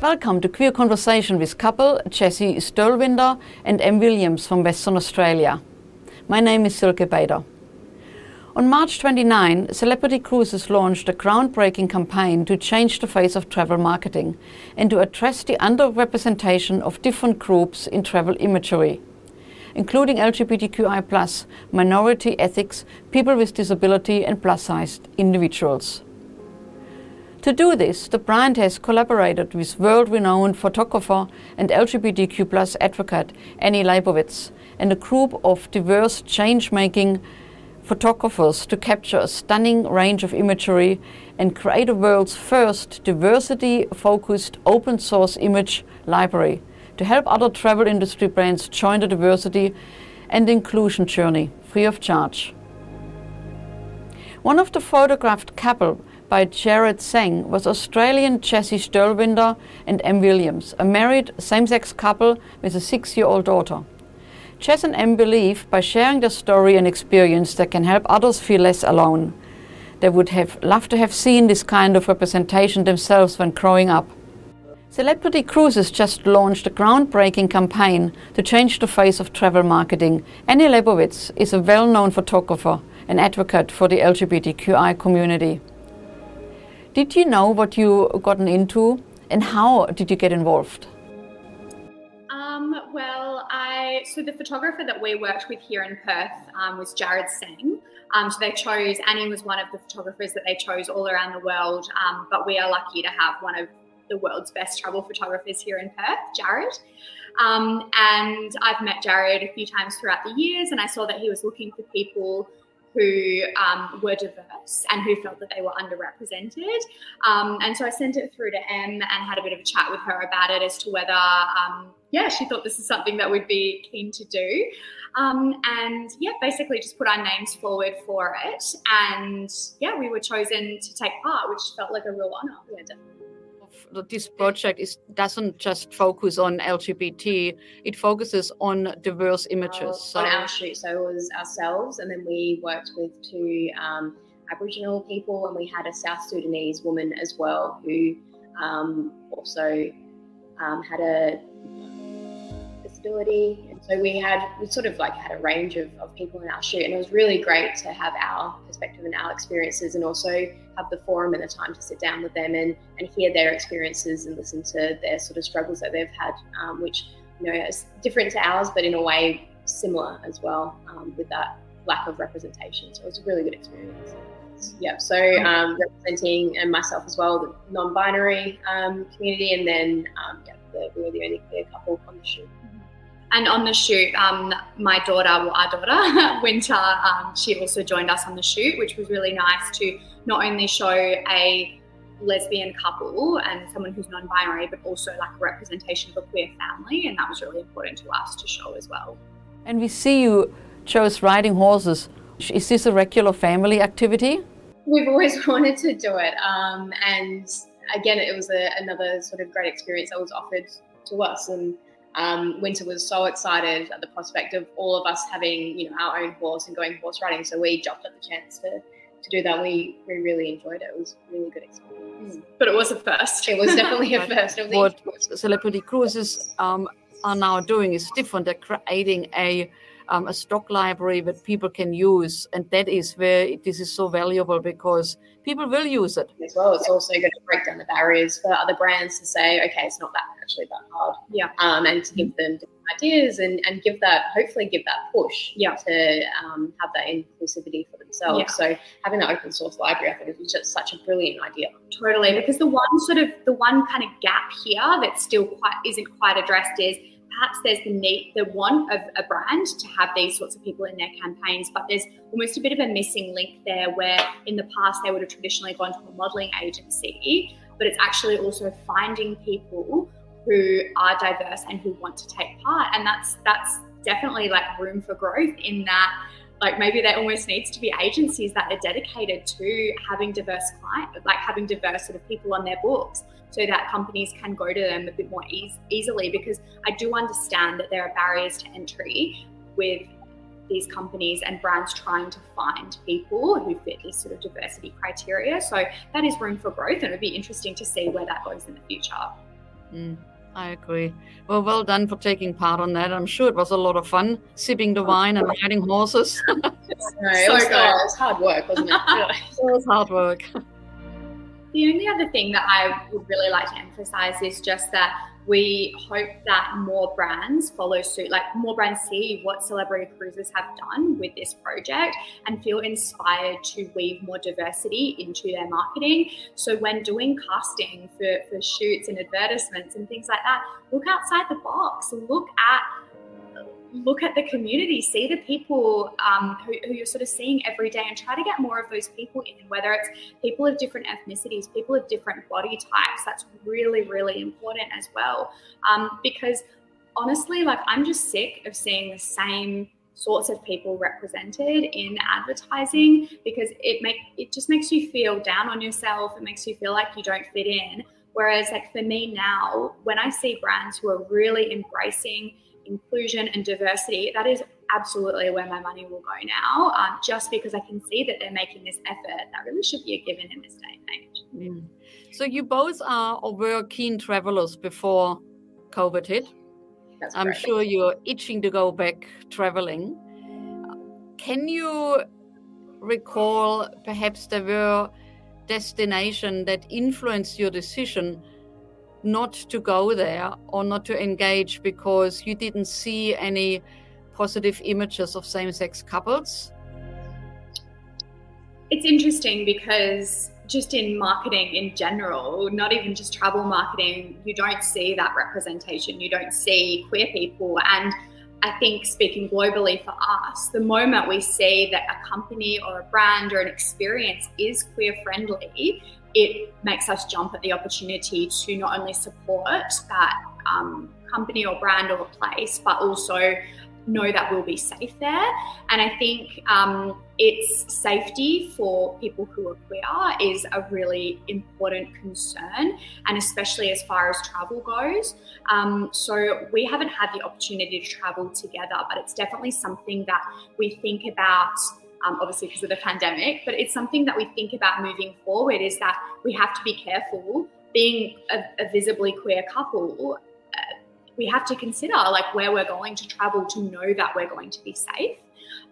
Welcome to Queer Conversation with couple Jessie Stolwinder and Em Williams from Western Australia. My name is Silke Bader. On March 29, Celebrity Cruises launched a groundbreaking campaign to change the face of travel marketing and to address the underrepresentation of different groups in travel imagery, including LGBTQI, minority ethics, people with disability, and plus sized individuals. To do this, the brand has collaborated with world renowned photographer and LGBTQ advocate Annie Leibovitz and a group of diverse change making photographers to capture a stunning range of imagery and create the world's first diversity focused open source image library to help other travel industry brands join the diversity and inclusion journey free of charge. One of the photographed couple by Jared Seng was Australian Jessie Stolwinder and Em Williams, a married same sex couple with a six year old daughter. Jess and Em believe by sharing their story and experience they can help others feel less alone. They would have loved to have seen this kind of representation themselves when growing up. Celebrity Cruises just launched a groundbreaking campaign to change the face of travel marketing. Annie Leibovitz is a well known photographer and advocate for the LGBTQI community. Did you know what you gotten into and how did you get involved? Um, well, I so the photographer that we worked with here in Perth um, was Jared Seng. Um, so they chose Annie was one of the photographers that they chose all around the world. Um, but we are lucky to have one of the world's best travel photographers here in Perth, Jared. Um, and I've met Jared a few times throughout the years, and I saw that he was looking for people who um, were diverse and who felt that they were underrepresented. Um, and so I sent it through to Em and had a bit of a chat with her about it as to whether, um, yeah, she thought this is something that we'd be keen to do. Um, and yeah, basically just put our names forward for it. And yeah, we were chosen to take part, which felt like a real honor. Yeah, definitely this project is doesn't just focus on LGBT; it focuses on diverse images. So. On our shoot, so it was ourselves, and then we worked with two um, Aboriginal people, and we had a South Sudanese woman as well who um, also um, had a disability. And so we had, we sort of like had a range of, of people in our shoot. And it was really great to have our perspective and our experiences and also have the forum and the time to sit down with them and, and hear their experiences and listen to their sort of struggles that they've had, um, which, you know, is different to ours, but in a way similar as well um, with that lack of representation. So it was a really good experience. Yeah, so um, representing and myself as well, the non-binary um, community, and then um, yeah, the, we were the only queer couple on the shoot. And on the shoot, um, my daughter, well, our daughter, Winter, um, she also joined us on the shoot, which was really nice to not only show a lesbian couple and someone who's non-binary, but also like a representation of a queer family, and that was really important to us to show as well. And we see you chose riding horses. Is this a regular family activity? We've always wanted to do it, um, and again, it was a, another sort of great experience that was offered to us, and um, Winter was so excited at the prospect of all of us having, you know, our own horse and going horse riding. So we jumped at the chance to, to do that. We, we really enjoyed it. It was a really good experience. Mm. But it was a first. It was definitely a first. what Celebrity Cruises um, are now doing is different. They're creating a um, a stock library that people can use, and that is where this is so valuable because people will use it as well. It's also going to break down the barriers for other brands to say, okay, it's not that actually that hard, yeah, um, and to give them ideas and and give that hopefully give that push, yeah, to um, have that inclusivity for themselves. Yeah. So having that open source library, I think, is just such a brilliant idea. Totally, because the one sort of the one kind of gap here that still quite isn't quite addressed is perhaps there's the need, the want of a brand to have these sorts of people in their campaigns, but there's almost a bit of a missing link there where in the past they would have traditionally gone to a modeling agency, but it's actually also finding people who are diverse and who want to take part. And that's that's definitely like room for growth in that like maybe there almost needs to be agencies that are dedicated to having diverse clients, like having diverse sort of people on their books so that companies can go to them a bit more ease, easily because I do understand that there are barriers to entry with these companies and brands trying to find people who fit these sort of diversity criteria. So that is room for growth and it would be interesting to see where that goes in the future. Mm, I agree. Well, well done for taking part on that. I'm sure it was a lot of fun sipping the wine and riding horses. no, it, so was, uh, it was hard work, wasn't it? it was hard work. The only other thing that I would really like to emphasize is just that we hope that more brands follow suit, like more brands see what Celebrity Cruises have done with this project and feel inspired to weave more diversity into their marketing. So when doing casting for, for shoots and advertisements and things like that, look outside the box, look at look at the community, see the people um, who, who, you're sort of seeing every day, and try to get more of those people in, whether it's people of different ethnicities, people of different body types. That's really, really important as well. Um, because honestly, like I'm just sick of seeing the same sorts of people represented in advertising because it make it just makes you feel down on yourself. It makes you feel like you don't fit in. Whereas, like for me now, when I see brands who are really embracing inclusion and diversity, that is absolutely where my money will go now, um, just because I can see that they're making this effort that really should be a given in this day and age. Mm. So you both are or were keen travelers before COVID hit. That's I'm correct. sure you're itching to go back traveling. Can you recall perhaps there were destination that influenced your decision not to go there or not to engage because you didn't see any positive images of same sex couples? It's interesting because just in marketing in general, not even just travel marketing, you don't see that representation. You don't see queer people. And I think speaking globally for us, the moment we see that a company or a brand or an experience is queer friendly, it makes us jump at the opportunity to not only support that um, company or brand or place, but also know that we'll be safe there. And I think um, its safety for people who are queer is a really important concern, and especially as far as travel goes. Um, so we haven't had the opportunity to travel together, but it's definitely something that we think about um, obviously because of the pandemic, but it's something that we think about moving forward is that we have to be careful. Being a, a visibly queer couple, uh, we have to consider like where we're going to travel to know that we're going to be safe.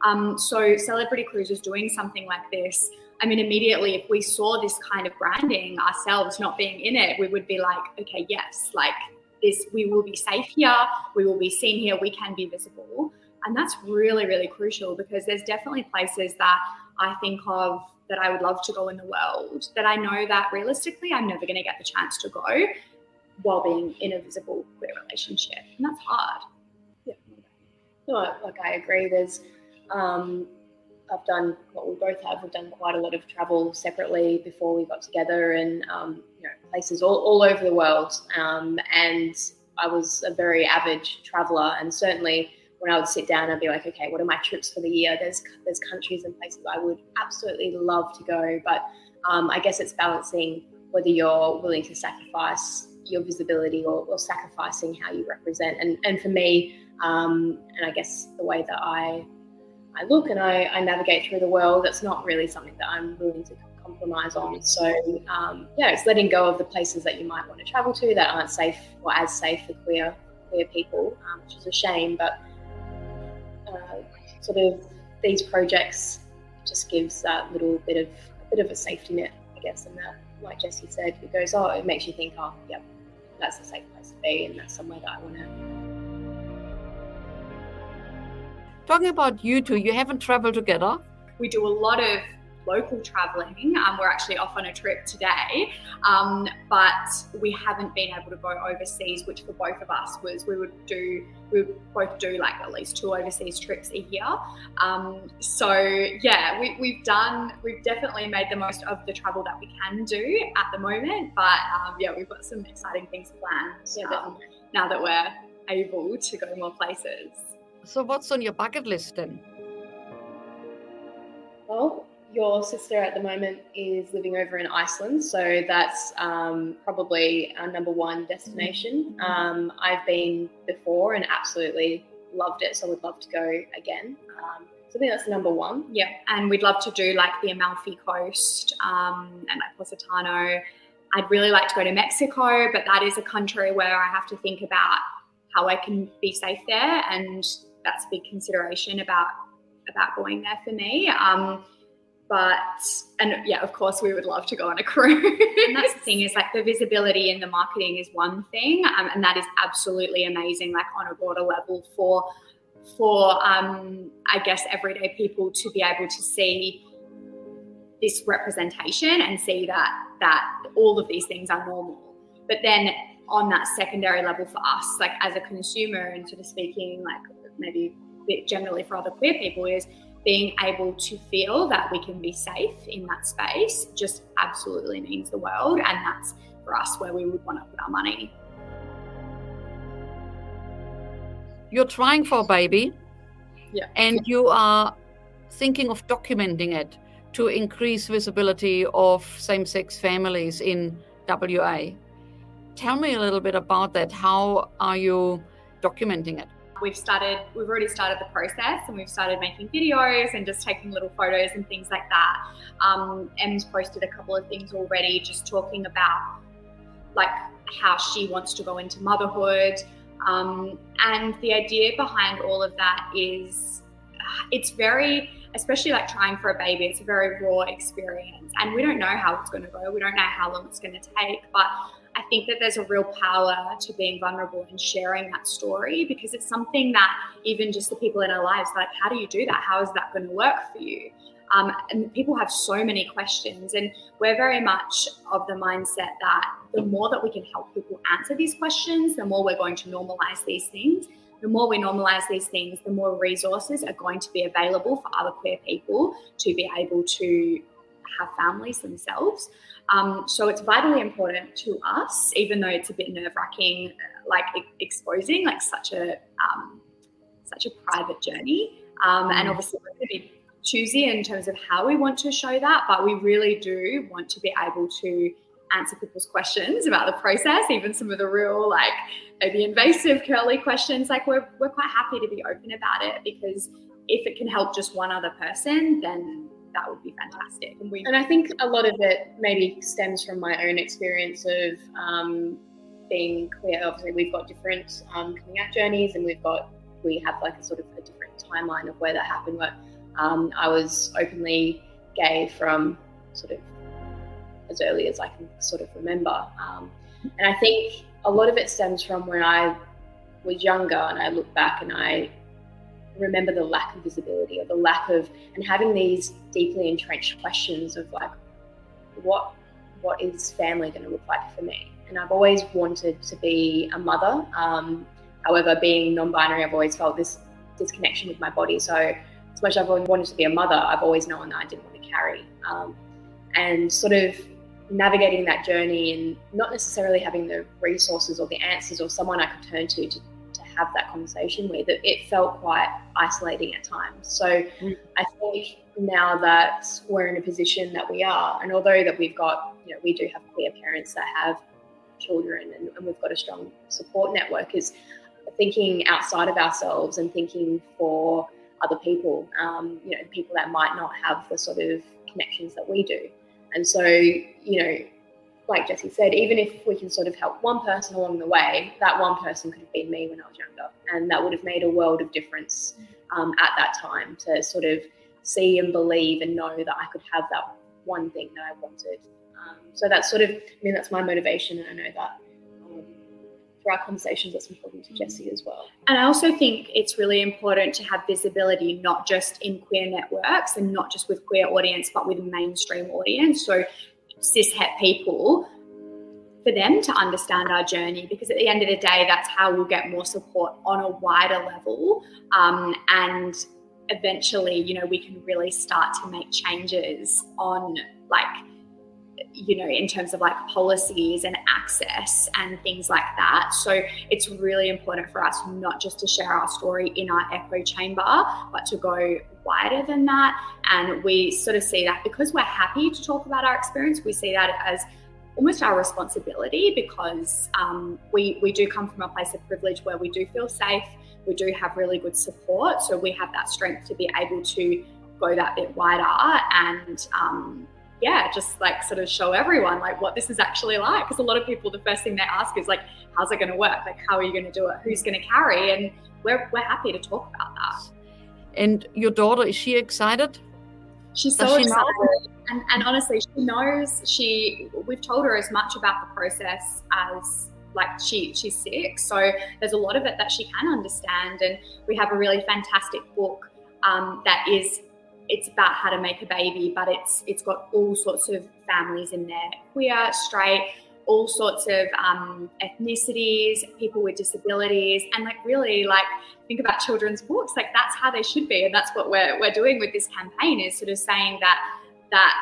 Um, so, Celebrity Cruises doing something like this. I mean, immediately, if we saw this kind of branding ourselves not being in it, we would be like, okay, yes, like this, we will be safe here, we will be seen here, we can be visible. And that's really, really crucial because there's definitely places that I think of that I would love to go in the world that I know that realistically I'm never going to get the chance to go while being in a visible queer relationship. And that's hard. Yeah. No, like I agree. There's, um, I've done what we both have. We've done quite a lot of travel separately before we got together, and um, you know, places all, all over the world. Um, and I was a very avid traveler, and certainly when I would sit down, I'd be like, okay, what are my trips for the year? There's there's countries and places I would absolutely love to go, but um, I guess it's balancing whether you're willing to sacrifice your visibility or, or sacrificing how you represent. And and for me, um, and I guess the way that I I look and I, I navigate through the world, that's not really something that I'm willing to compromise on. So um, yeah, it's letting go of the places that you might want to travel to that aren't safe or as safe for queer queer people, um, which is a shame. But uh, sort of these projects just gives that little bit of a bit of a safety net, I guess, and that, like Jesse said, it goes, oh, it makes you think, oh, yep, that's a safe place to be, and that's somewhere that I want to. Talking about you two, you haven't traveled together. We do a lot of local traveling. Um, we're actually off on a trip today, um, but we haven't been able to go overseas, which for both of us was we would do we would both do like at least two overseas trips a year. Um, so yeah, we, we've done we've definitely made the most of the travel that we can do at the moment. But um, yeah, we've got some exciting things planned yeah, um, now that we're able to go more places. So what's on your bucket list then? Well, your sister at the moment is living over in Iceland, so that's um, probably our number one destination. Um, I've been before and absolutely loved it, so would love to go again. Um, so I think that's number one. Yeah, and we'd love to do like the Amalfi Coast um, and like Positano. I'd really like to go to Mexico, but that is a country where I have to think about how I can be safe there, and that's a big consideration about about going there for me. Um, but and yeah, of course, we would love to go on a cruise. and that's the thing is like the visibility and the marketing is one thing, um, and that is absolutely amazing. Like on a broader level for for um, I guess everyday people to be able to see this representation and see that that all of these things are normal. But then on that secondary level for us, like as a consumer and sort of speaking like maybe generally for other queer people is being able to feel that we can be safe in that space just absolutely means the world and that's for us where we would want to put our money. You're trying for a baby. Yeah. And you are thinking of documenting it to increase visibility of same sex families in WA. Tell me a little bit about that. How are you documenting it? We've started, we've already started the process and we've started making videos and just taking little photos and things like that. Um, Em's posted a couple of things already just talking about like how she wants to go into motherhood. Um, and the idea behind all of that is it's very especially like trying for a baby, it's a very raw experience. And we don't know how it's going to go. We don't know how long it's going to take. But I think that there's a real power to being vulnerable and sharing that story because it's something that even just the people in our lives, like, how do you do that? How is that going to work for you? Um, and people have so many questions, and we're very much of the mindset that the more that we can help people answer these questions, the more we're going to normalize these things the more we normalize these things, the more resources are going to be available for other queer people to be able to have families themselves. Um, so it's vitally important to us, even though it's a bit nerve wracking, like exposing like such a um, such a private journey. Um, and mm. obviously, we're going to be choosy in terms of how we want to show that, but we really do want to be able to answer people's questions about the process, even some of the real like maybe invasive curly questions. Like we're we're quite happy to be open about it because if it can help just one other person, then that would be fantastic. And, we- and I think a lot of it maybe stems from my own experience of um, being queer. Obviously, we've got different um, coming out journeys, and we've got we have like a sort of a different timeline of where that happened. But um, I was openly gay from sort of as early as I can sort of remember. Um, and I think a lot of it stems from when I was younger and I look back and I remember the lack of visibility or the lack of and having these deeply entrenched questions of like what what is family going to look like for me? And i've always wanted to be a mother. Um, however being non-binary i've always felt this disconnection with my body. So as much as i've always wanted to be a mother i've always known that i didn't want to carry um, and sort of navigating that journey and not necessarily having the resources or the answers or someone I could turn to to, to have that conversation with, it, it felt quite isolating at times. So mm. I think now that we're in a position that we are, and although that we've got, you know, we do have queer parents that have children and, and we've got a strong support network, is thinking outside of ourselves and thinking for other people, um, you know, people that might not have the sort of connections that we do. And so, you know, like Jesse said, even if we can sort of help one person along the way, that one person could have been me when I was younger. And that would have made a world of difference um, at that time to sort of see and believe and know that I could have that one thing that I wanted. Um, so that's sort of, I mean, that's my motivation. And I know that for our conversations that's important to Jesse as well. And I also think it's really important to have visibility not just in queer networks and not just with queer audience, but with mainstream audience. So cis het people for them to understand our journey because at the end of the day that's how we'll get more support on a wider level um, and eventually you know we can really start to make changes on like you know, in terms of like policies and access and things like that. So it's really important for us not just to share our story in our echo chamber, but to go wider than that. And we sort of see that because we're happy to talk about our experience, we see that as almost our responsibility because um, we, we do come from a place of privilege where we do feel safe, we do have really good support. So we have that strength to be able to go that bit wider and um, yeah, just like sort of show everyone like what this is actually like. Because a lot of people, the first thing they ask is like, how's it going to work? Like, how are you going to do it? Who's going to carry? And we're, we're happy to talk about that. And your daughter, is she excited? She's so she excited. And, and honestly, she knows she, we've told her as much about the process as like she she's sick so there's a lot of it that she can understand and we have a really fantastic book um, that is it's about how to make a baby, but it's it's got all sorts of families in there, queer, straight, all sorts of um, ethnicities, people with disabilities, and like really like think about children's books. Like that's how they should be, and that's what we're we're doing with this campaign is sort of saying that that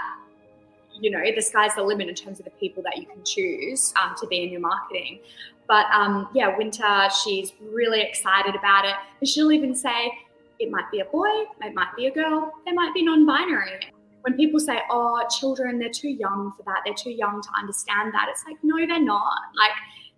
you know the sky's the limit in terms of the people that you can choose um, to be in your marketing. But um, yeah, Winter, she's really excited about it. And she'll even say, it might be a boy, it might be a girl, they might be non binary. When people say, oh, children, they're too young for that, they're too young to understand that, it's like, no, they're not. Like,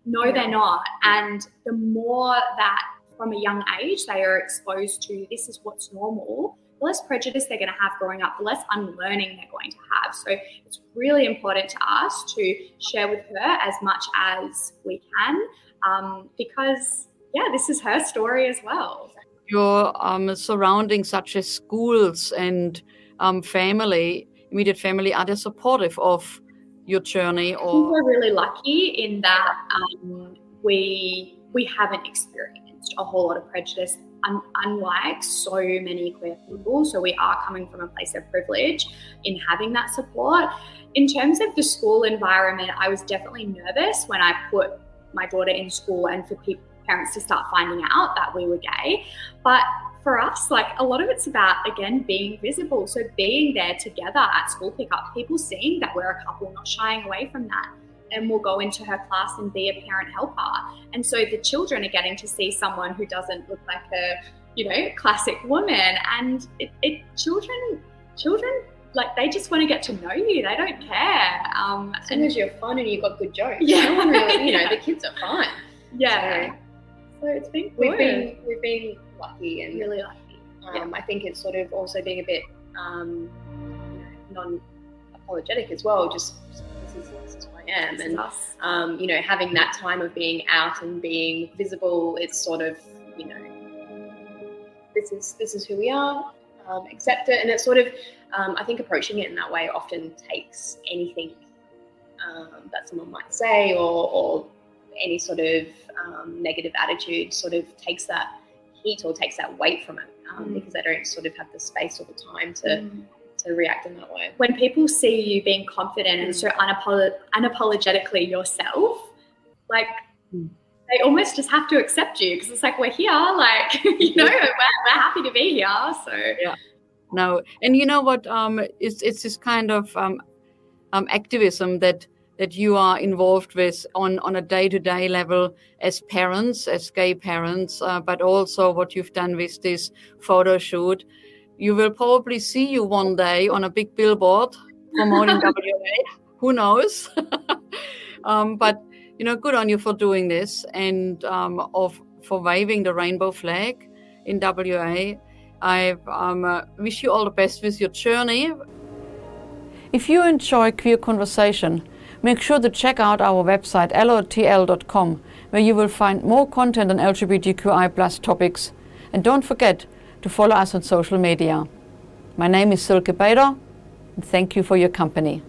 no, they're not. And the more that from a young age they are exposed to this is what's normal, the less prejudice they're going to have growing up, the less unlearning they're going to have. So it's really important to us to share with her as much as we can um, because, yeah, this is her story as well your um, surroundings, such as schools and um, family, immediate family, are they supportive of your journey? Or we're really lucky in that um, we we haven't experienced a whole lot of prejudice, un- unlike so many queer people. So we are coming from a place of privilege in having that support. In terms of the school environment, I was definitely nervous when I put my daughter in school and for people parents to start finding out that we were gay. But for us, like a lot of it's about, again, being visible. So being there together at school pickup, people seeing that we're a couple, not shying away from that. And we'll go into her class and be a parent helper. And so the children are getting to see someone who doesn't look like a, you know, classic woman. And it, it children, children like they just want to get to know you. They don't care. Um, as long as you're fun and you've got good jokes. Yeah, no really, you know, the kids are fine. Yeah. So, so it's been good. We've been we've been lucky and really lucky. Um, yeah. I think it's sort of also being a bit um, non-apologetic as well. Just, just this, is, this is who I am, and um, you know, having that time of being out and being visible. It's sort of you know, this is this is who we are. Um, accept it, and it's sort of um, I think approaching it in that way often takes anything um, that someone might say or, or any sort of um, negative attitude sort of takes that heat or takes that weight from it um, mm. because they don't sort of have the space or the time to mm. to react in that way. When people see you being confident mm. and so unapolo- unapologetically yourself, like mm. they almost just have to accept you because it's like we're here, like you know, we're, we're happy to be here. So yeah. No, and you know what? Um, it's it's this kind of um, um, activism that that you are involved with on, on a day to day level as parents, as gay parents, uh, but also what you've done with this photo shoot. You will probably see you one day on a big billboard promoting WA. Who knows? um, but you know, good on you for doing this and um, of for waving the rainbow flag in WA. I um, uh, wish you all the best with your journey. If you enjoy queer conversation, Make sure to check out our website lotl.com where you will find more content on LGBTQI topics. And don't forget to follow us on social media. My name is Silke Bader and thank you for your company.